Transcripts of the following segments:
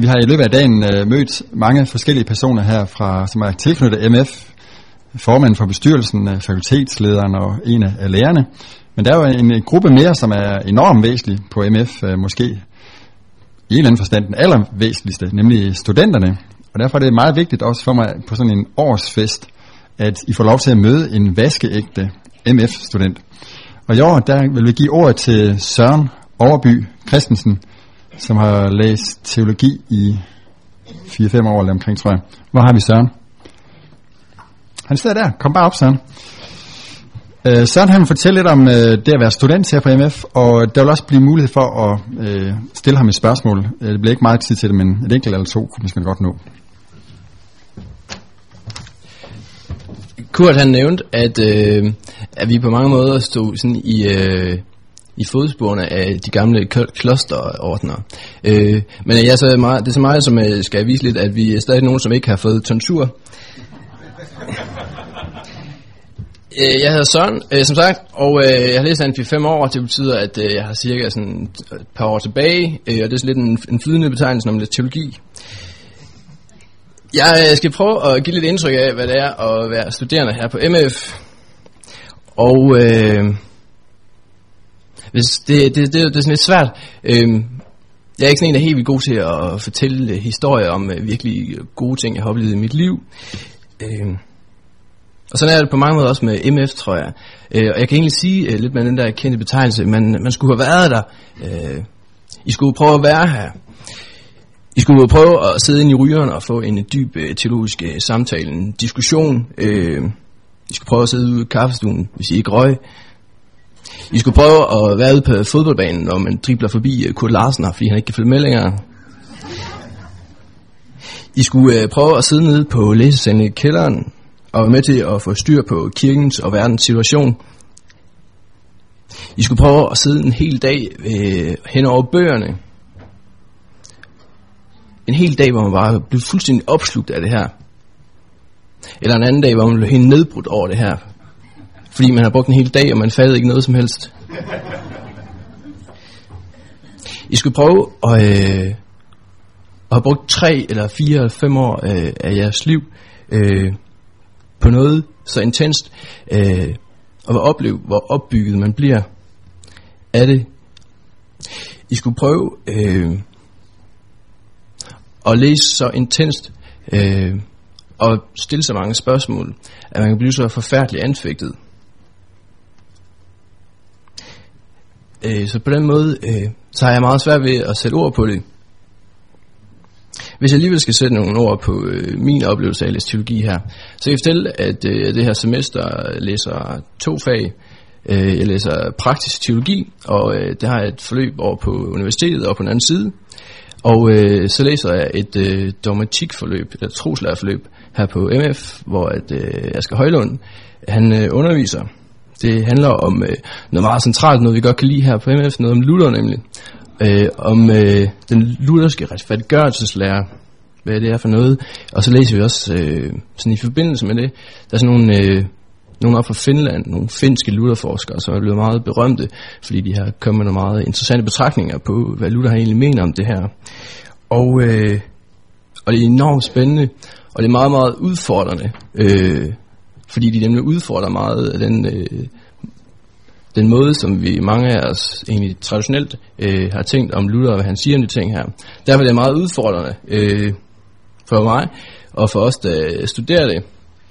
Vi har i løbet af dagen øh, mødt mange forskellige personer her, fra, som er tilknyttet MF, Formanden for bestyrelsen, øh, fakultetslederen og en af lærerne. Men der er jo en, en gruppe mere, som er enormt væsentlig på MF, øh, måske i en eller anden forstand den allervæsentligste, nemlig studenterne. Og derfor er det meget vigtigt også for mig på sådan en årsfest, at I får lov til at møde en vaskeægte MF-student. Og i år, der vil vi give ordet til Søren Overby Christensen, som har læst teologi i 4-5 år eller omkring, tror jeg. Hvor har vi Søren? Han sidder der. Kom bare op, Søren. Øh, Søren han vil fortælle lidt om øh, det at være student her på MF, og der vil også blive mulighed for at øh, stille ham et spørgsmål. Øh, det bliver ikke meget tid til det, men et enkelt eller to kunne man godt nå. Kurt han nævnte, at, øh, at vi på mange måder stod sådan i, øh, i fodsporene af de gamle klosterordner. Øh, men jeg så meget, det er så meget, som øh, skal vise lidt, at vi er stadig nogen, som ikke har fået tonsur. Øh, jeg hedder Søren, øh, som sagt, og øh, jeg har læst han i fem år, og det betyder, at øh, jeg har cirka sådan et par år tilbage, øh, og det er lidt en, en flydende betegnelse om lidt teologi. Jeg øh, skal prøve at give lidt indtryk af, hvad det er at være studerende her på MF. Og øh, hvis det, det, det, det er sådan lidt svært. Øhm, jeg er ikke sådan en, der er helt vildt god til at fortælle øh, historier om øh, virkelig øh, gode ting, jeg har oplevet i mit liv. Øhm, og sådan er det på mange måder også med MF, tror jeg. Øh, og jeg kan egentlig sige øh, lidt med den der kendte betegnelse, man, man skulle have været der. Øh, I skulle prøve at være her. I skulle prøve at sidde ind i rygeren og få en dyb øh, teologisk øh, samtale, en diskussion. Øh, I skulle prøve at sidde ude i kaffestuen, hvis I ikke røg. I skulle prøve at være ude på fodboldbanen, når man dribler forbi øh, Kurt Larsen, fordi han ikke kan følge med længere. I skulle øh, prøve at sidde nede på læsesalen i kælderen og være med til at få styr på kirkens og verdens situation. I skulle prøve at sidde en hel dag øh, hen over bøgerne. En hel dag, hvor man bare blev fuldstændig opslugt af det her. Eller en anden dag, hvor man blev helt nedbrudt over det her. Fordi man har brugt en hel dag, og man fattede ikke noget som helst. I skulle prøve at, øh, at have brugt tre eller fire eller fem år øh, af jeres liv øh, på noget så intenst, øh, og at opleve, hvor opbygget man bliver af det. I skulle prøve øh, at læse så intenst øh, og stille så mange spørgsmål, at man kan blive så forfærdeligt anfægtet. Øh, så på den måde, øh, så har jeg meget svært ved at sætte ord på det. Hvis jeg alligevel skal sætte nogle ord på øh, min oplevelse af teologi her, så kan jeg fortælle, at øh, det her semester læser to fag. Øh, jeg læser praktisk teologi, og øh, det har jeg et forløb over på universitetet og på den anden side. Og øh, så læser jeg et øh, dogmatikforløb, eller troslærerforløb her på MF, hvor at, øh, Asger Højlund, han øh, underviser. Det handler om øh, noget meget centralt, noget vi godt kan lide her på MF, noget om Luther nemlig øh, om øh, den lutherske retfærdiggørelseslære, hvad det er for noget. Og så læser vi også øh, sådan i forbindelse med det, der er sådan nogle, øh, nogle op fra Finland, nogle finske lutherforskere, som er blevet meget berømte, fordi de har kommet med nogle meget interessante betragtninger på, hvad Luther egentlig mener om det her. Og, øh, og det er enormt spændende, og det er meget, meget udfordrende, øh, fordi de nemlig udfordrer meget af den... Øh, den måde, som vi mange af os egentlig traditionelt øh, har tænkt om Luther og hvad han siger om de ting her. Derfor er det meget udfordrende øh, for mig og for os, der studerer det.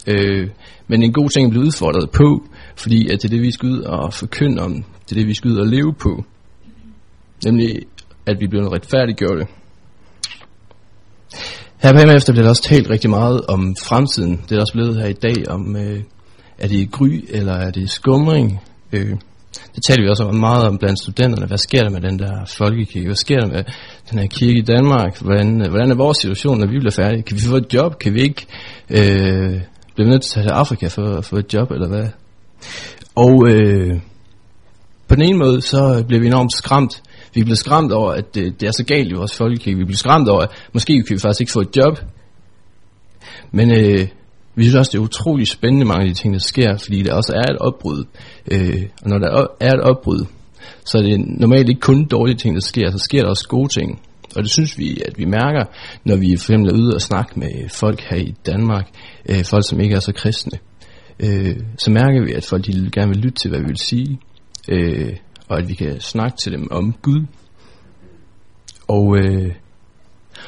Øh, men en god ting at blive udfordret på, fordi at det er det, vi skal ud og forkynde om. Det er det, vi skal ud og leve på. Nemlig, at vi bliver retfærdiggjorte. Her på efter bliver der også talt rigtig meget om fremtiden. Det er også blevet her i dag om, øh, er det gry eller er det skumring? Øh, det taler vi også om meget om blandt studenterne. Hvad sker der med den der folkekirke? Hvad sker der med den her kirke i Danmark? Hvordan, hvordan er vores situation, når vi bliver færdige? Kan vi få et job? Kan vi ikke øh, blive nødt til at tage til Afrika for at få et job, eller hvad? Og øh, på den ene måde, så bliver vi enormt skræmt. Vi bliver skræmt over, at det, det er så galt i vores folkekirke. Vi bliver skræmt over, at måske kan vi faktisk ikke få et job. Men øh, vi synes også, det er utrolig spændende mange af de ting, der sker, fordi der også er et opbrud. Øh, og når der er et opbrud, så er det normalt ikke kun dårlige ting, der sker, så sker der også gode ting. Og det synes vi, at vi mærker, når vi for eksempel er ude og snakke med folk her i Danmark, øh, folk som ikke er så kristne. Øh, så mærker vi, at folk de gerne vil lytte til, hvad vi vil sige, øh, og at vi kan snakke til dem om Gud. Og, øh,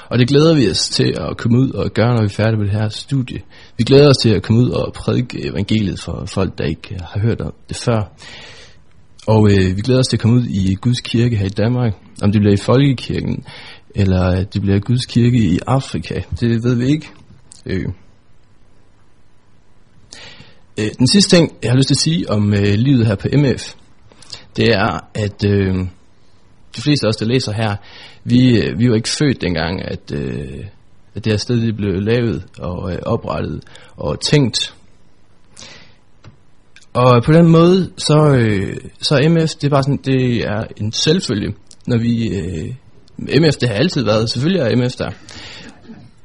og det glæder vi os til at komme ud og gøre, når vi er færdige med det her studie. Vi glæder os til at komme ud og prædike evangeliet for folk, der ikke har hørt om det før. Og øh, vi glæder os til at komme ud i Guds kirke her i Danmark. Om det bliver i Folkekirken, eller det bliver Guds kirke i Afrika, det ved vi ikke. Øh. øh. Den sidste ting, jeg har lyst til at sige om øh, livet her på MF, det er, at øh, de fleste af os, der læser her, vi, øh, vi var ikke født dengang, at, øh, at det her sted det blev lavet og øh, oprettet og tænkt. Og på den måde, så, øh, så MF, det er bare sådan, det er en selvfølge, når vi, øh, MF, det har altid været, selvfølgelig er MF der.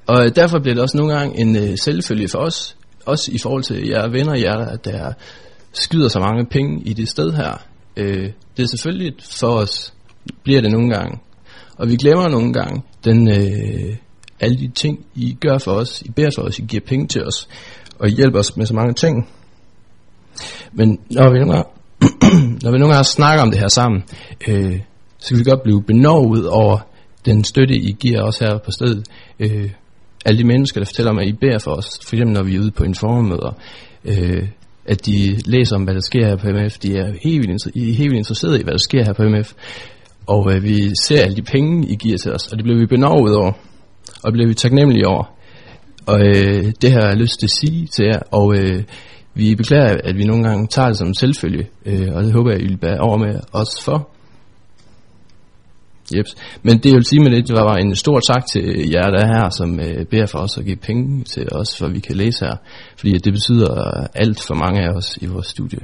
Og derfor bliver det også nogle gange en øh, selvfølge for os, også i forhold til jer venner, jer der skyder så mange penge i det sted her. Øh, det er selvfølgelig for os, bliver det nogle gange. Og vi glemmer nogle gange den, øh, alle de ting, I gør for os. I beder for os, I giver penge til os, og I hjælper os med så mange ting. Men når vi nogle gange, når vi nogle gange snakker om det her sammen, øh, så kan vi godt blive benovet over den støtte, I giver os her på stedet. Øh, alle de mennesker, der fortæller om, at I beder for os, for eksempel når vi er ude på informmøder, øh, at de læser om, hvad der sker her på MF. De er helt vildt, I helt vildt interesserede i, hvad der sker her på MF. Og øh, vi ser alle de penge, I giver til os, og det bliver vi benovet over, og det bliver vi taknemmelige over. Og øh, det har jeg lyst til at sige til jer, og øh, vi beklager, at vi nogle gange tager det som en selvfølge, øh, og det håber jeg, I vil bære over med os for. Jeps. Men det jeg vil sige med det, det var en stor tak til jer, der er her, som øh, beder for os at give penge til os, for vi kan læse her. Fordi det betyder øh, alt for mange af os i vores studie.